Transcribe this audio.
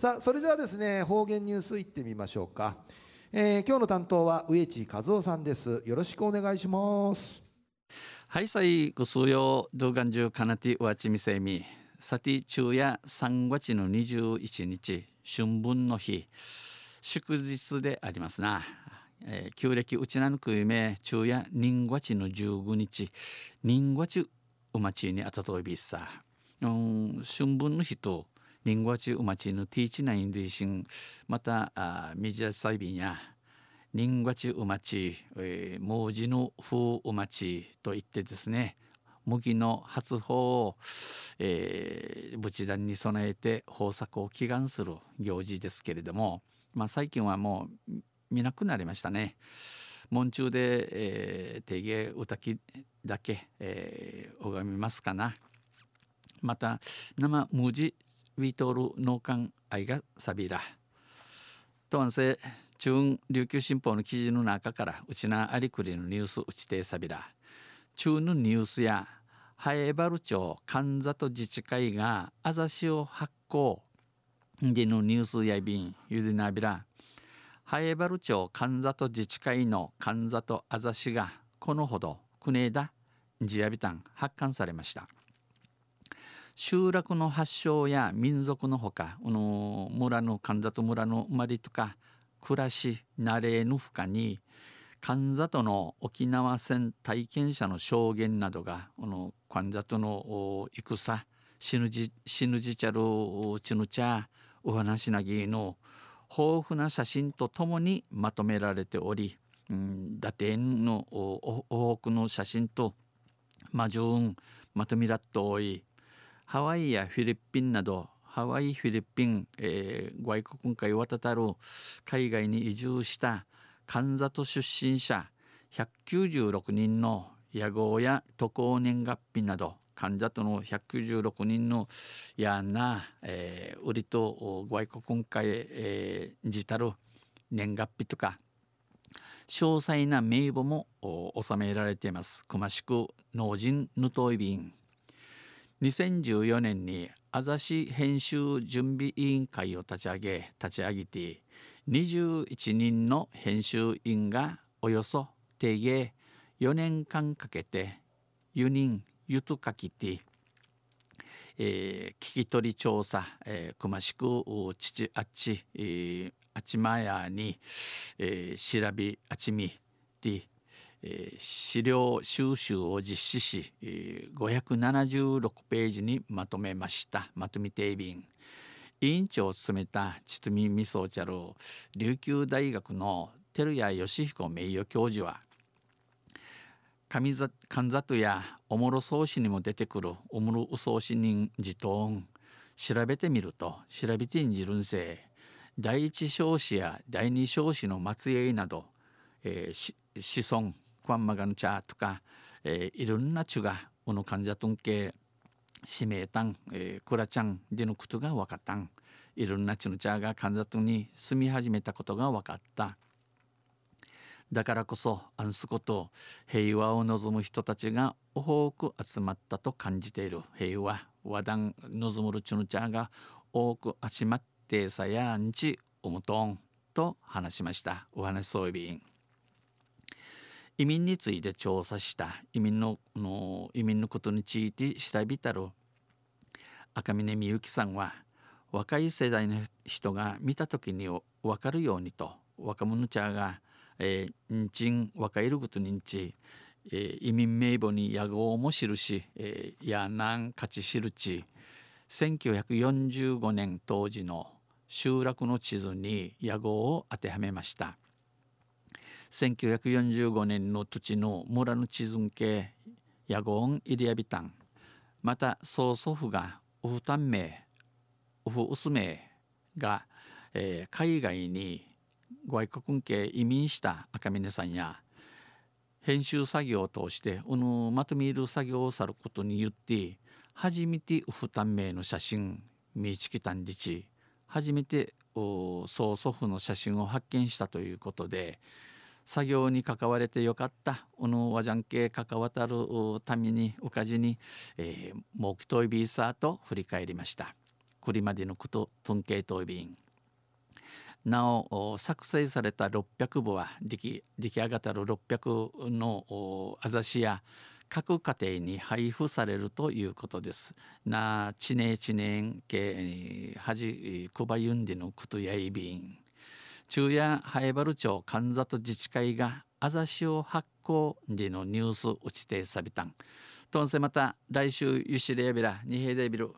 さあそれではですね方言ニュースいってみましょうか、えー、今日の担当は植地和夫さんです。よろしくお願いします。はいさいご数用動画中かなてわちみせみ。さて昼夜3月の21日春分の日。祝日でありますな、えー、旧暦うちなぬくゆめ昼夜人月の15日。人月うまちにあたといびさ、うん、春分の日と人月うまちのティーチナイン類心またあミジャサイビンや人月うまち、えー、文字の風うまちといってですね麦の発砲を、えー、仏壇に備えて豊作を祈願する行事ですけれども、まあ、最近はもう見なくなりましたね。門中で、えー、手芸歌きだけ、えー、拝みますかな。また生無地ウィトール農館愛がサビだ。とんせ中琉球新報の記事の中からうちなありくりのニュースうちてさびら。中のニュースやハエバル町神里自治会があざしを発行でのニュースやびんゆでなびらハエバル町神里自治会の神里あざしがこのほど国枝ジアビタン発刊されました集落の発祥や民族のほかこの村の神里村の生まれとか暮らし慣れぬふかに神里の沖縄戦体験者の証言などがこの神里の戦死ぬじ死ぬじちゃるちぬちゃお話なぎの豊富な写真とともにまとめられており、うん、打点の多くの写真と魔女運まとめらっとおいハワイやフィリピンなどハワイフィリピン、えー、外国会渡たる海外に移住した神里出身者196人の野号や渡航年月日など患者との196人のやな、えー、売りと外国会、えー、じたる年月日とか詳細な名簿も収められています。くましく農人ぬといびん2014年にあざし編集準備委員会を立ち上げ立ち上げて21人の編集員がおよそ定芸4年間かけて輸人ゆとかきて、えー、聞き取り調査、えー、くましく父あっち、えー、あちまやに、えー、調べあちみで、えー、資料収集を実施し、えー、576ページにまとめました。まとめていびん。委員長を務めた堤美宗茶郎琉球大学の照屋義彦名誉教授は神里やおもろ宗師にも出てくるおもろ宗師人自頭調べてみると調べてんじるんせ第一少子や第二少子の末裔など、えー、子孫クワンマガンチャーとか、えー、いろんなチュがこの患者とんけ使命たん、えー、クラちゃんでのことが分かったん。いろんなちのちゃが神里に住み始めたことが分かった。だからこそアンスこと平和を望む人たちが多く集まったと感じている。平和和談望むるちのちゃが多く集まってさやんちおむとんと話しました。お話そういびん。移民について調査した移民のの移民のことについて調べたる赤嶺みゆきさんは若い世代の人が見た時に分かるようにと若者ちゃが、えー、んちん若いることにんち、えー、移民名簿に野号も記し、えー、やなん勝ち知るち1945年当時の集落の地図に野号を当てはめました。1945年の土地の村の地図系ヤゴンイリアビタンまた曽祖父がウフタン名ウフウス名が、えー、海外に外国系移民した赤嶺さんや編集作業を通してうぬまとめる作業をさることによって初めてウフタン名の写真見つけたんでち。初めて曽祖父の写真を発見したということで作業に関われてよかったおのわじゃんけ関わたるためにおかじに、えー、目といビーサーと振り返りましたこれまでのこと統計とびんなお作成された600部は出来出来上がったる600のあざしや各家庭に配布されるということです。なちねちねんけはじくばゆんでのくとやいびん。中夜早原町神里自治会があざしを発行でのニュース打ちてさびたん。とんせまた来週ゆしれやびらにへでびる